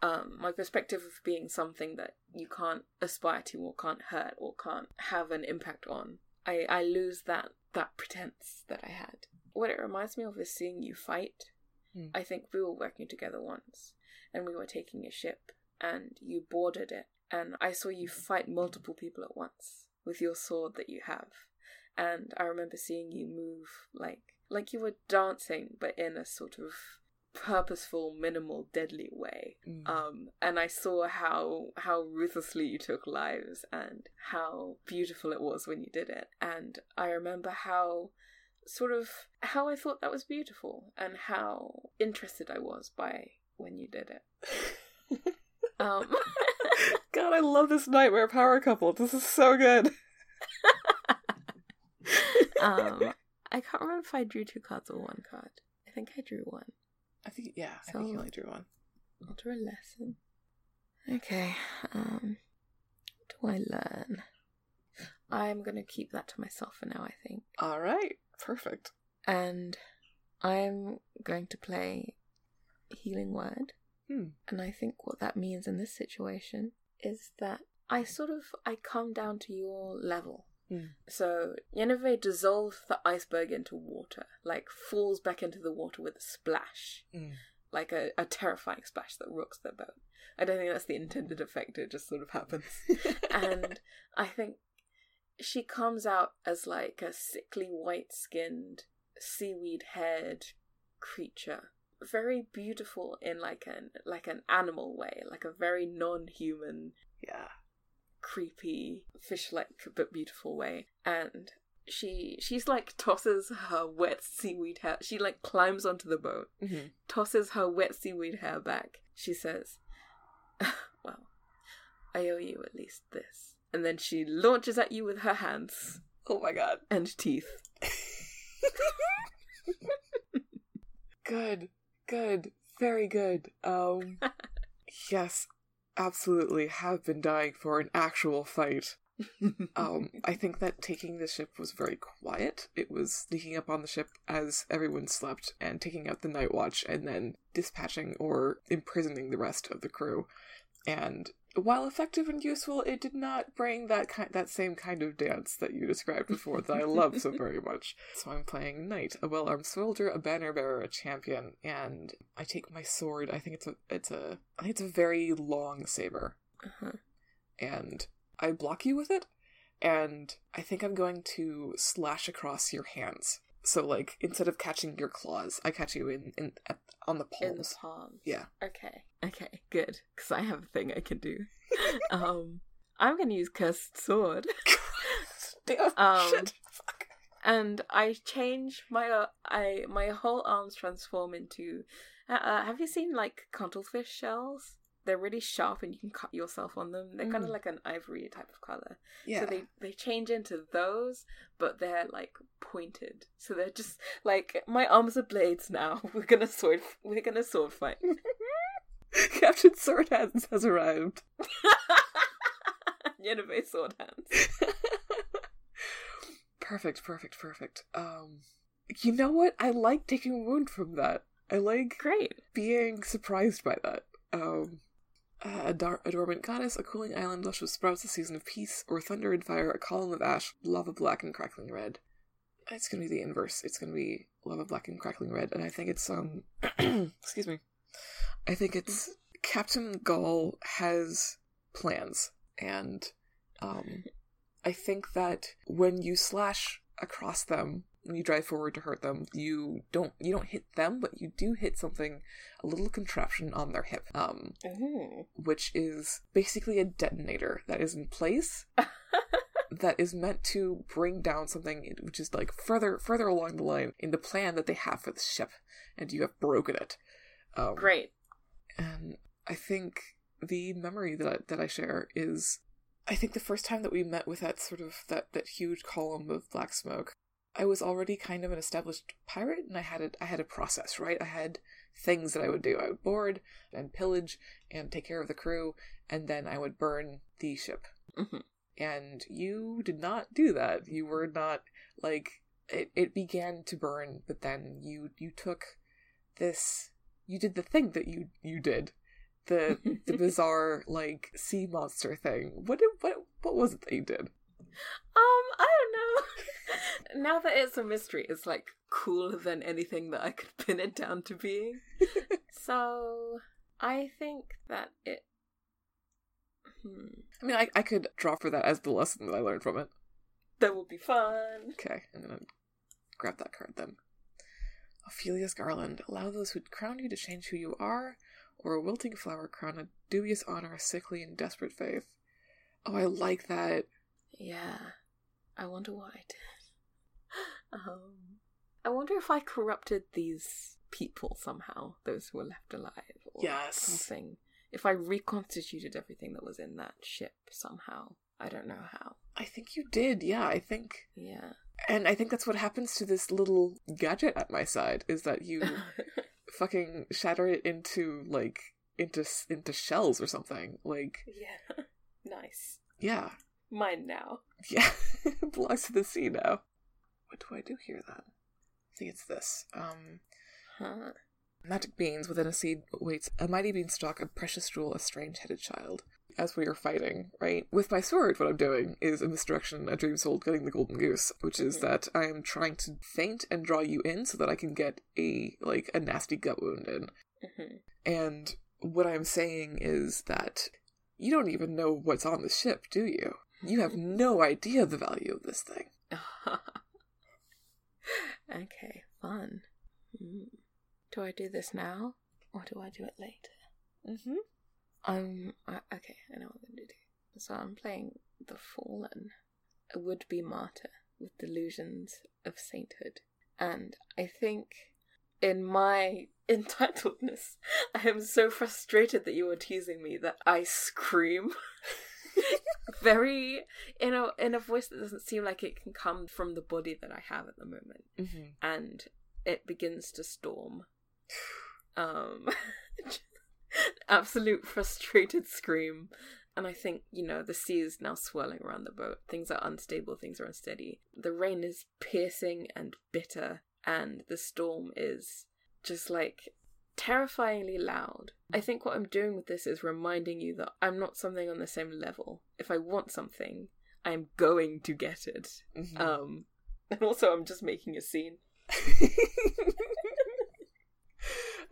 Um, my perspective of being something that you can't aspire to or can't hurt or can't have an impact on. I, I lose that that pretense that I had. What it reminds me of is seeing you fight. Hmm. I think we were working together once and we were taking a ship and you boarded it and I saw you fight multiple people at once with your sword that you have. And I remember seeing you move like like you were dancing but in a sort of purposeful, minimal, deadly way. Mm. Um, and I saw how how ruthlessly you took lives and how beautiful it was when you did it. And I remember how sort of how I thought that was beautiful and how interested I was by when you did it. Um, God, I love this nightmare power couple. This is so good. um, I can't remember if I drew two cards or one card. I think I drew one. I think yeah, so I think you only drew one. I'll draw a lesson. Okay. Um, what do I learn? I'm gonna keep that to myself for now. I think. All right, perfect. and I'm going to play Healing Word. Hmm. And I think what that means in this situation is that I sort of I come down to your level. Hmm. So Nineveh dissolves the iceberg into water, like falls back into the water with a splash, Mm. like a, a terrifying splash that rocks their boat. I don't think that's the intended effect; it just sort of happens. and I think she comes out as like a sickly white skinned, seaweed haired creature. Very beautiful in like an like an animal way, like a very non human, yeah. Creepy, fish like but beautiful way. And she she's like tosses her wet seaweed hair she like climbs onto the boat, hmm tosses her wet seaweed hair back. She says, Well, I owe you at least this. And then she launches at you with her hands Oh my god. and teeth. good. Good. Very good. Um yes, absolutely have been dying for an actual fight. Um I think that taking the ship was very quiet. It was sneaking up on the ship as everyone slept and taking out the night watch and then dispatching or imprisoning the rest of the crew. And while effective and useful, it did not bring that kind that same kind of dance that you described before that I love so very much. So I'm playing knight, a well-armed soldier, a banner bearer, a champion, and I take my sword. I think it's a it's a I think it's a very long saber, Uh-huh. and I block you with it, and I think I'm going to slash across your hands. So like instead of catching your claws, I catch you in in at, on the In the palms. palms. Yeah. Okay. Okay, good. Because I have a thing I can do. um, I'm going to use Cursed Sword. Damn, Um, shit. Fuck. and I change my uh, I my whole arms transform into. Uh, uh, have you seen like cuttlefish shells? They're really sharp, and you can cut yourself on them. They're kind of Mm. like an ivory type of color. Yeah. So they they change into those, but they're like pointed. So they're just like my arms are blades now. We're gonna sword. We're gonna sword fight. Captain Sword Hands has arrived. Nineveh sword hands. perfect, perfect, perfect. Um, you know what? I like taking a wound from that. I like Great. being surprised by that. Um, uh, a, dar- a dormant goddess, a cooling island lush with sprouts, a season of peace, or thunder and fire, a column of ash, lava black and crackling red. It's gonna be the inverse. It's gonna be lava black and crackling red, and I think it's um, excuse me, I think it's Captain Gull has plans, and um, I think that when you slash across them, you drive forward to hurt them, you don't you don't hit them, but you do hit something, a little contraption on their hip, um, Ooh. which is basically a detonator that is in place that is meant to bring down something which is like further further along the line in the plan that they have for the ship, and you have broken it. Um, Great. and I think the memory that I, that I share is, I think the first time that we met with that sort of that that huge column of black smoke, I was already kind of an established pirate, and I had a I had a process, right? I had things that I would do. I would board and pillage and take care of the crew, and then I would burn the ship. hmm And you did not do that. You were not like it. It began to burn, but then you you took this. You did the thing that you you did, the the bizarre like sea monster thing. What did what what was it that you did? Um, I don't know. now that it's a mystery, it's like cooler than anything that I could pin it down to being. so I think that it. Hmm. I mean, I I could draw for that as the lesson that I learned from it. That would be fun. Okay, and then I'd grab that card then. Ophelia's garland. Allow those who crown you to change who you are, or a wilting flower crown a dubious honor, a sickly and desperate faith. Oh, I like that. Yeah. I wonder what I did. Um, I wonder if I corrupted these people somehow, those who were left alive, or Yes. something. If I reconstituted everything that was in that ship somehow. I don't know how. I think you did. Yeah, I think, Yeah. and I think that's what happens to this little gadget at my side is that you fucking shatter it into like into into shells or something. Like, yeah. nice. yeah, Mine now. yeah, it belongs to the sea now. What do I do here then? I think it's this. Um, Huh. Magic beans within a seed waits a mighty beanstalk, a precious jewel, a strange headed child. As we are fighting, right? With my sword, what I'm doing is in this direction, a dream soul getting the golden goose, which is that I am trying to feint and draw you in so that I can get a like a nasty gut wound in. hmm And what I'm saying is that you don't even know what's on the ship, do you? You have no idea the value of this thing. okay, fun. Hmm. Do I do this now, or do I do it later? Mm-hmm. Um. I, okay, I know what I'm going to do. So I'm playing the Fallen, a would-be martyr with delusions of sainthood, and I think, in my entitledness, I am so frustrated that you are teasing me that I scream. Very in a in a voice that doesn't seem like it can come from the body that I have at the moment. Mm-hmm. and it begins to storm. Um, absolute frustrated scream. And I think, you know, the sea is now swirling around the boat. Things are unstable, things are unsteady. The rain is piercing and bitter, and the storm is just like terrifyingly loud. I think what I'm doing with this is reminding you that I'm not something on the same level. If I want something, I'm going to get it. Mm-hmm. Um, and also, I'm just making a scene.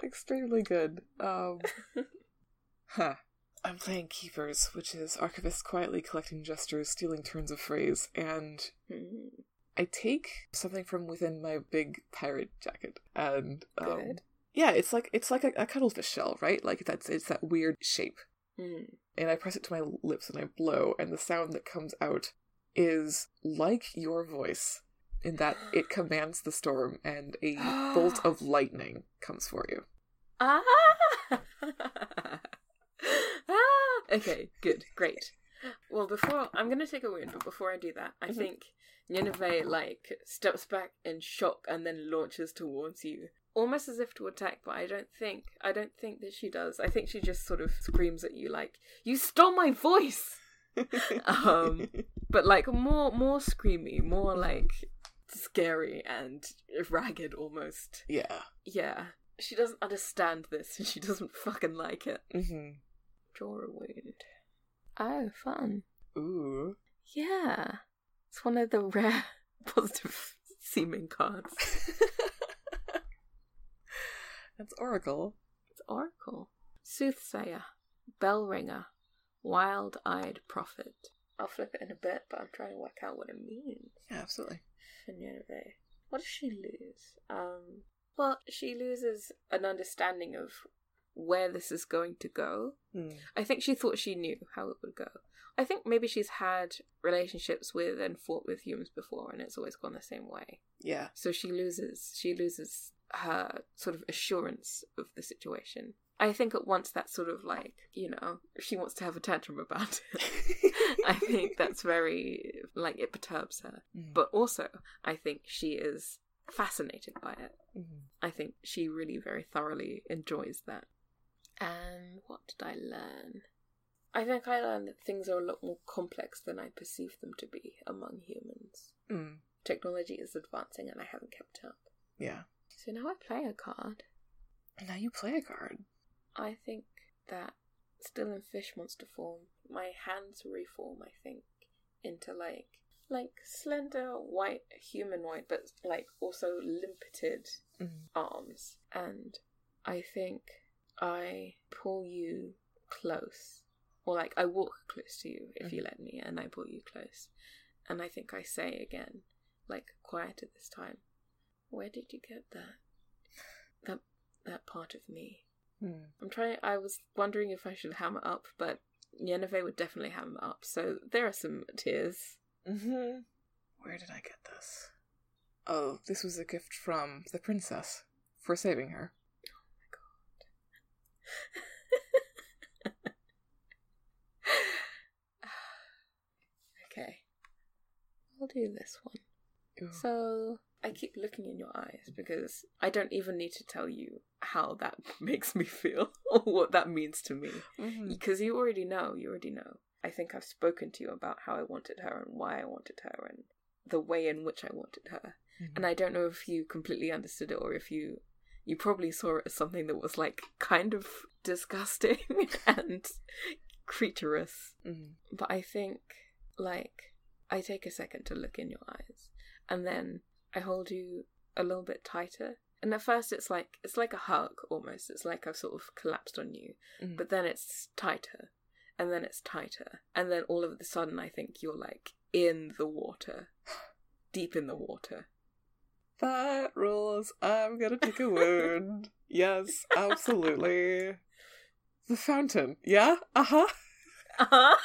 Extremely good. Um, huh. I'm playing Keepers, which is archivists quietly collecting gestures, stealing turns of phrase, and Hmm. I take something from within my big pirate jacket, and um. Yeah, it's like it's like a, a cuttlefish shell, right? Like that's it's that weird shape, Hmm. and I press it to my lips and I blow, and the sound that comes out is like your voice, in that it commands the storm, and a bolt of lightning comes for you. Ah! ah! Okay, good, great. Well, before I'm gonna take a wound, but before I do that, I Mhm. think Nineveh like steps back in shock and then launches towards you, almost as if to attack. But I don't think I don't think that she does. I think she just sort of screams at you like, "You stole my voice!" Um, but like more more screamy, more like scary and ragged almost. yeah. Yeah. She doesn't understand this and she doesn't fucking like it. Mm-hmm. Draw a wound. Oh, fun. Ooh. Yeah. It's one of the rare positive seeming cards. That's Oracle. It's Oracle. Soothsayer. Bell ringer. Wild eyed prophet. I'll flip it in a bit, but I'm trying to work out what it means. Yeah, absolutely. for Nineveh. What does she lose? Um, well, she loses an understanding of where this is going to go. Hmm. I think she thought she knew how it would go. I think maybe she's had relationships with and fought with humans before, and it's always gone the same way. Yeah. So she loses. She loses her sort of assurance of the situation. I think at once that's sort of like you know she wants to have a tantrum about it. I think that's very like it perturbs her, Mhm. but also I think she is fascinated by it. Mhm. I think she really very thoroughly enjoys that. And what did I learn? I think I learned that things are a lot more complex than I perceive them to be among humans. Mm. Technology is advancing and I haven't kept up. Yeah. So now I play a card. And now you play a card. I think that still in fish monster form, my hands reform, I think, into like like slender white humanoid but like also limpeted Mm. arms. And I think I pull you close. Or like I walk close to you if you let me and I pull you close. And I think I say again, like quieter this time, where did you get that? That that part of me. Mm. I'm trying I was wondering if I should hammer up, but Nineveh would definitely hammer up, so there are some tears. Mm-hmm. Where did I get this? Oh, this was a gift from the princess for saving her. okay. I'll do this one. Ooh. So I keep looking in your eyes because I don't even need to tell you how that makes me feel or what that means to me. Mhm. Because you already know, you already know. I think I've spoken to you about how I wanted her and why I wanted her and the way in which I wanted her. Mhm. And I don't know if you completely understood it or if you you probably saw it as something that was like kind of disgusting and creaturous. Mhm. But I think like I take a second to look in your eyes and then I hold you a little bit tighter. And at first it's like it's like a hug almost. It's like I've sort of collapsed on you. Mhm. But then it's tighter. And then it's tighter. And then all of a sudden I think you're like in the water. Deep in the water. That rules. I'm gonna take a word. yes, absolutely. The fountain. Yeah? Uh huh. Uh-huh.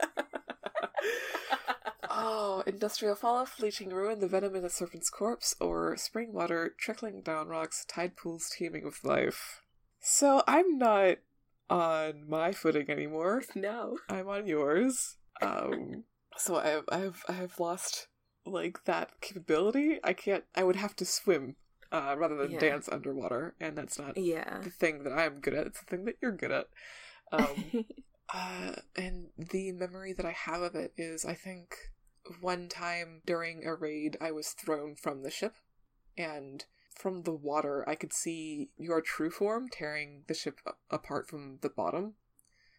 oh, industrial fallout, fleeting ruin, the venom in a serpent's corpse, or spring water trickling down rocks, tide pools teeming with life. So I'm not on my footing anymore. no. I'm on yours. Um, so I've I've I've lost like that capability. I can't. I would have to swim uh, rather than Yeah. dance underwater, and that's not Yeah. the thing that I'm good at. It's the thing that you're good at. Um, uh, and the memory that I have of it is, I think one time during a raid, I was thrown from the ship, and from the water, I could see your true form tearing the ship apart from the bottom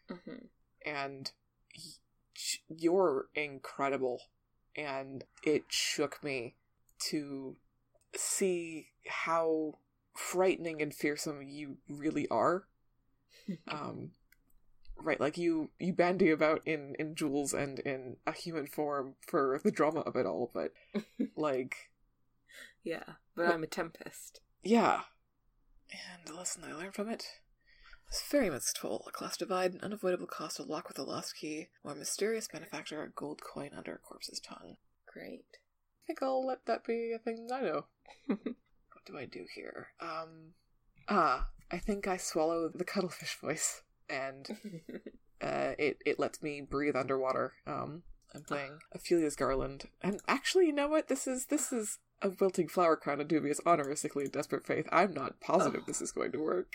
Mhm. and y- you're incredible and it shook me to see how frightening and fearsome you really are um right like you you bandy about in in jewels and in a human form for the drama of it all but like yeah. But I'm a tempest. yeah. And the lesson I learned from it is very much toll. A class divide, an unavoidable cost to lock with a lost key, or a mysterious benefactor, a gold coin under a corpse's tongue. Great. I think I'll let that be a thing I know. what do I do here? Um, ah, I think I swallow the cuttlefish voice, and uh, it it lets me breathe underwater. Um, I'm playing Ophelia's Garland, and actually, you know what? This is this is a wilting flower crown, a dubious honor, a sickly and desperate faith. I'm not positive Oh. this is going to work.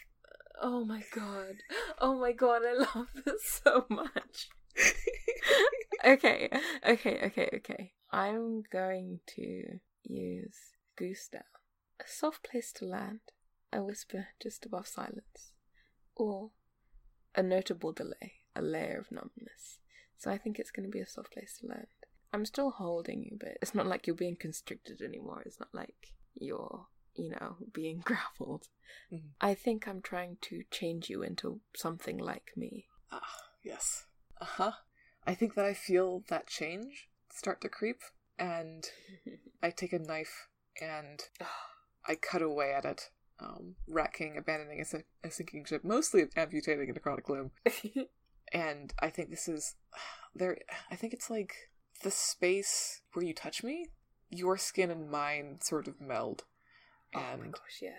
oh my god. Oh my god, I love this so much. okay, okay, okay, okay. I'm going to use Goose Down. A soft place to land, a whisper just above silence, or a notable delay, a layer of numbness. So I think it's going to be a soft place to land. I'm still holding you, but it's not like you're being constricted anymore. It's not like you're, you know, being grappled. Mhm. I think I'm trying to change you into something like me. Ah, yes. Uh huh. I think that I feel that change start to creep, and I take a knife and I cut away at it. Um, Rat King abandoning a, a sinking ship, mostly amputating a necrotic limb, and I think this is there. I think it's like the space where you touch me, your skin and mine sort of meld, oh my and gosh, yes.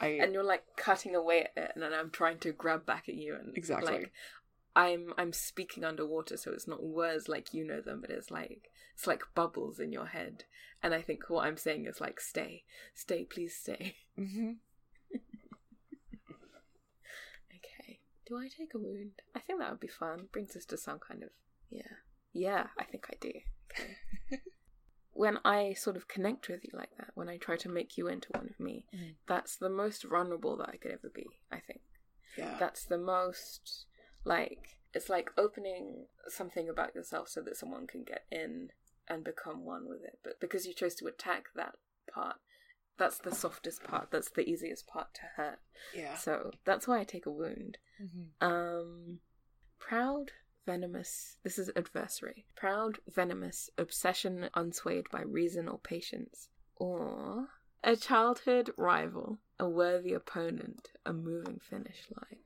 I And you're like cutting away at it, and then I'm trying to grab back at you, and Exactly. like I'm I'm speaking underwater, so it's not words like you know them, but it's like it's like bubbles in your head, and I think what I'm saying is like stay, stay, please stay. hmm Okay. Do I take a wound? I think that would be fun. Brings us to some kind of yeah. Yeah, I think I do. Okay. when I sort of connect with you like that, when I try to make you into one of me, Mm. that's the most vulnerable that I could ever be, I think. yeah, That's the most like it's like opening something about yourself so that someone can get in and become one with it. But because you chose to attack that part, that's the softest part. That's the easiest part to hurt. yeah. So that's why I take a wound. hmm Um, proud, venomous. This is adversary. Proud, venomous, obsession unswayed by reason or patience. Or a childhood rival, a worthy opponent, a moving finish line.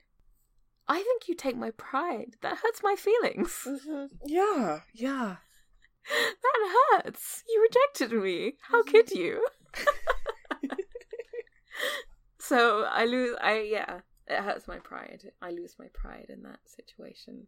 I think you take my pride. That hurts my feelings. hmm Yeah, yeah. That hurts. You rejected me. How could you? so I lose. I yeah. It hurts my pride. I lose my pride in that situation.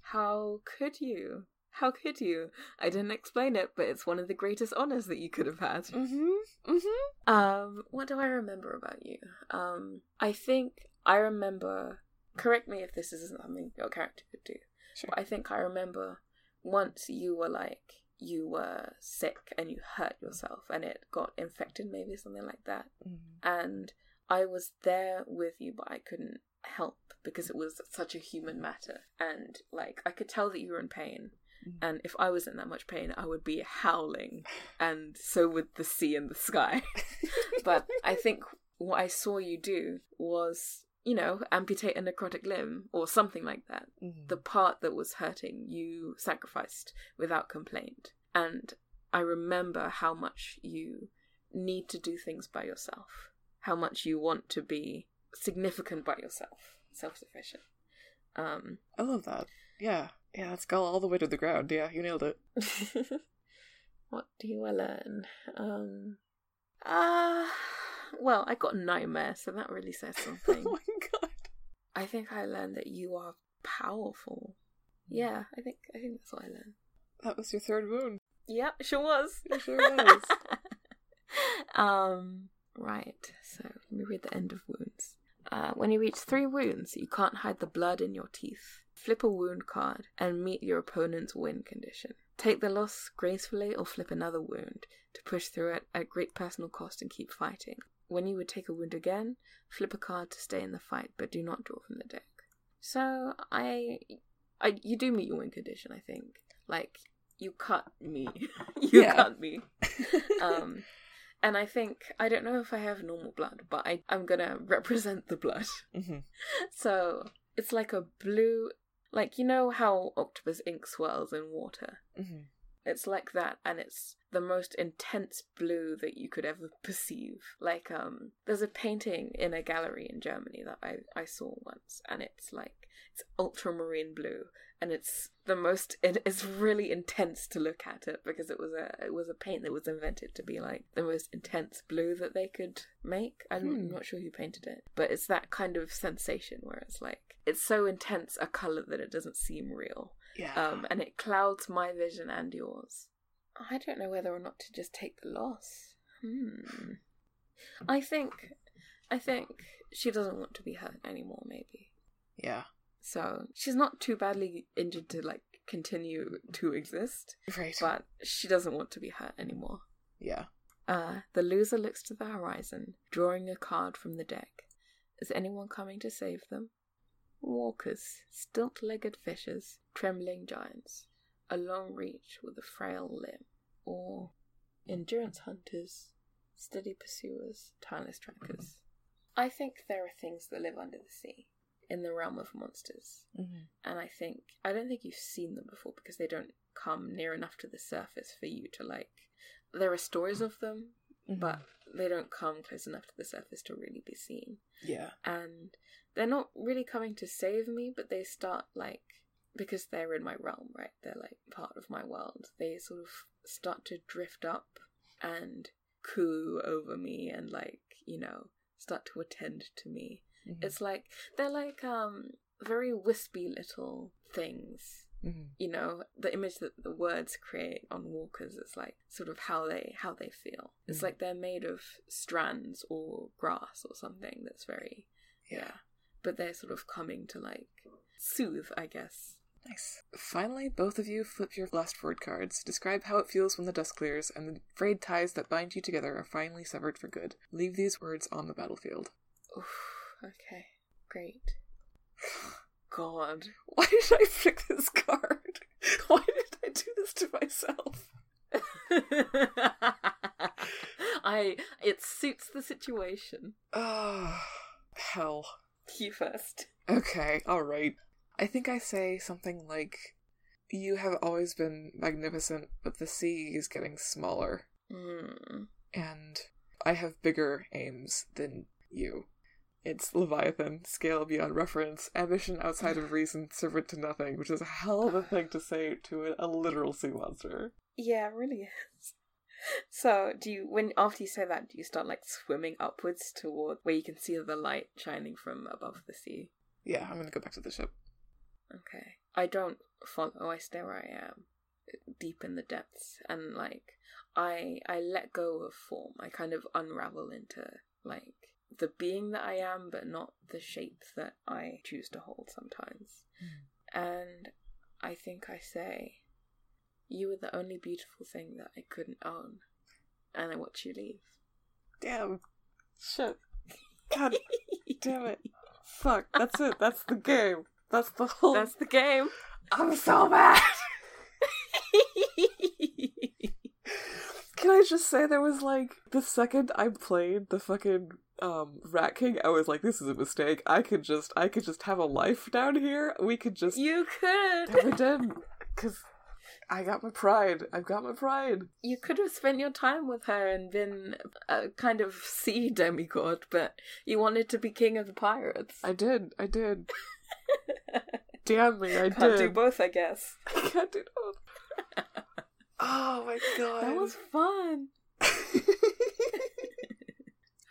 How could you? How could you? I didn't explain it, but it's one of the greatest honors that you could have had. hmm hmm Um, what do I remember about you? Um, I think I remember. Correct me if this isn't something your character could do. Sure. But I think I remember once you were like you were sick and you hurt yourself and it got infected, maybe something like that. Mhm. And I was there with you, but I couldn't help because it was such a human matter. And like I could tell that you were in pain. Mhm. And if I was in that much pain, I would be howling, and so would the sea and the sky. but I think what I saw you do was, you know, amputate a necrotic limb or something like that Mhm. the part that was hurting you sacrificed without complaint and i remember how much you need to do things by yourself how much you want to be significant by yourself self-sufficient um I love that. Yeah, yeah. That's skull all the way to the ground. Yeah, you nailed it. what do i learn um uh well i got nightmare so that really says something. oh my god. i think i learned that you are powerful yeah i think i think that's what i learned That was your third wound. Yep, sure was. It sure was. um, right. So let me read the end of wounds. Uh, when you reach three wounds, you can't hide the blood in your teeth. Flip a wound card and meet your opponent's win condition. Take the loss gracefully or flip another wound to push through it at great personal cost and keep fighting. When you would take a wound again, flip a card to stay in the fight, but do not draw from the deck. So I, I you do meet your win condition. I think like you cut me, you Yeah. cut me. Um, and I think I don't know if I have normal blood, but I I'm gonna represent the blood. hmm So it's like a blue, like you know how octopus ink swirls in water. hmm It's like that, and it's the most intense blue that you could ever perceive. Like, um, there's a painting in a gallery in Germany that I, I saw once, and it's like, it's ultramarine blue, and it's the most, it, it's really intense to look at it because it was a, it was a paint that was invented to be like the most intense blue that they could make. I'm Hmm. not sure who painted it, but it's that kind of sensation where it's like, it's so intense a color that it doesn't seem real Yeah. um, and it clouds my vision and yours. I don't know whether or not to just take the loss. Hmm. I think, I think she doesn't want to be hurt anymore. Maybe yeah. so. She's not too badly injured to like continue to exist, Right. but she doesn't want to be hurt anymore. yeah. Uh, the loser looks to the horizon, drawing a card from the deck. Is anyone coming to save them? Walkers, stilt legged fishes, trembling giants, a long reach with a frail limb, or endurance hunters, steady pursuers, tireless trackers. I think there are things that live under the sea, in the realm of monsters, hmm and I think I don't think you've seen them before because they don't come near enough to the surface for you to like. There are stories of them, but they don't come close enough to the surface to really be seen. yeah. And they're not really coming to save me, but they start like because they're in my realm, right? They're like part of my world. They sort of start to drift up and coo over me and like, you know, start to attend to me. Mhm. It's like they're like um very wispy little things. Mhm. You know, the image that the words create on walkers is like sort of how they how they feel. It's Mhm. like they're made of strands or grass or something that's very yeah. But they're sort of coming to like soothe, I guess. Nice. Finally, both of you flip your last word cards. Describe how it feels when the dust clears and the frayed ties that bind you together are finally severed for good. Leave these words on the battlefield. Oof, okay. Great. God. Why did I pick this card? Why did I do this to myself? I it suits the situation. Oh, hell. You first. Okay, alright. I think I say something like, You have always been magnificent, but the sea is getting smaller, Mm. and I have bigger aims than you. It's Leviathan, scale beyond reference, ambition outside of reason, servant to nothing, which is a hell of a thing to say to a, a literal sea monster. Yeah, it really is. So, do you when after you say that, do you start like swimming upwards toward where you can see the light shining from above the sea? Yeah, I'm gonna go back to the ship. Okay. I don't follow. Oh, I stay where I am, deep in the depths, and like I I let go of form. I kind of unravel into like the being that I am, but not the shape that I choose to hold sometimes. Hmm. And I think I say, "You were the only beautiful thing that I couldn't own," and I watch you leave. Damn. Shit. God damn it. Fuck, that's it. That's the game. That's the whole. That's the game. I'm so mad. Can I just say there was like the second I played the fucking um Rat King, I was like, this is a mistake. I could just I could just have a life down here. We could just you could. never did. Cause I got my pride. I've got my pride. You could have spent your time with her and been a kind of sea demigod, but you wanted to be king of the pirates. I did. I did. Damn me, I Can't did. do both, I guess. I can't do both. oh my god. That was fun.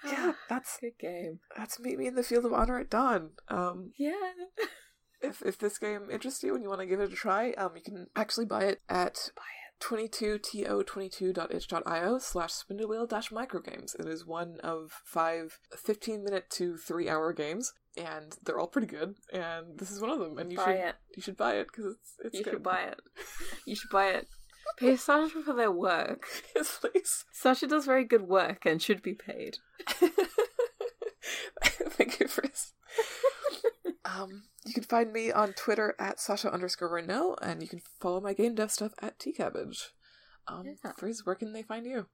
yeah, that's Good game. that's meet me in the field of honor at dawn. Um, Yeah. If if this game interests you and you want to give it a try, um, you can actually buy it at Buy 22to22.itch.io slash spindlewheel dash microgames. It is one of five 15 minute to three hour games, and they're all pretty good. And this is one of them. And you Buy should it. you should buy it because it's it's You good. should buy it. You should buy it. Pay Sasha for their work. yes, please. Sasha does very good work and should be paid. Thank you, Frizz. um, you can find me on Twitter at Sasha underscore Reneau, and you can follow my game dev stuff at tcabbage. Um, Yeah. Frizz, where can they find you?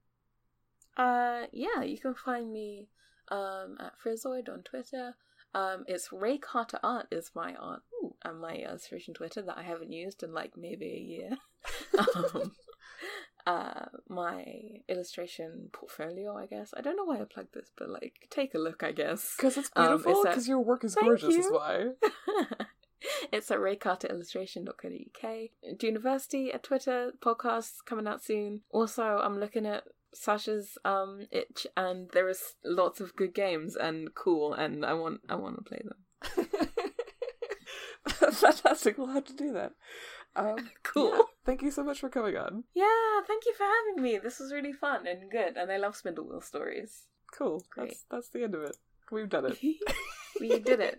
Uh, yeah, you can find me um at Frizzoid on Twitter. Um, it's Ray Carter Art is my art and my illustration Twitter that I haven't used in like maybe a year. um, uh, my illustration portfolio, I guess. I don't know why I plugged this, but like, take a look, I guess. Because it's Um, beautiful, it's at- because your work is gorgeous, is you. why. it's at raycarterillustration.co.uk. University at Twitter, podcasts coming out soon. Also, I'm looking at Sasha's um itch and there is lots of good games and cool and I want I want to play them. Fantastic, we'll have to do that. Um, Cool. Thank you so much for coming on. Yeah, thank you for having me. This was really fun and good and I love Spindle Wheel stories. Cool. Great. That's that's the end of it. We've done it. we did it.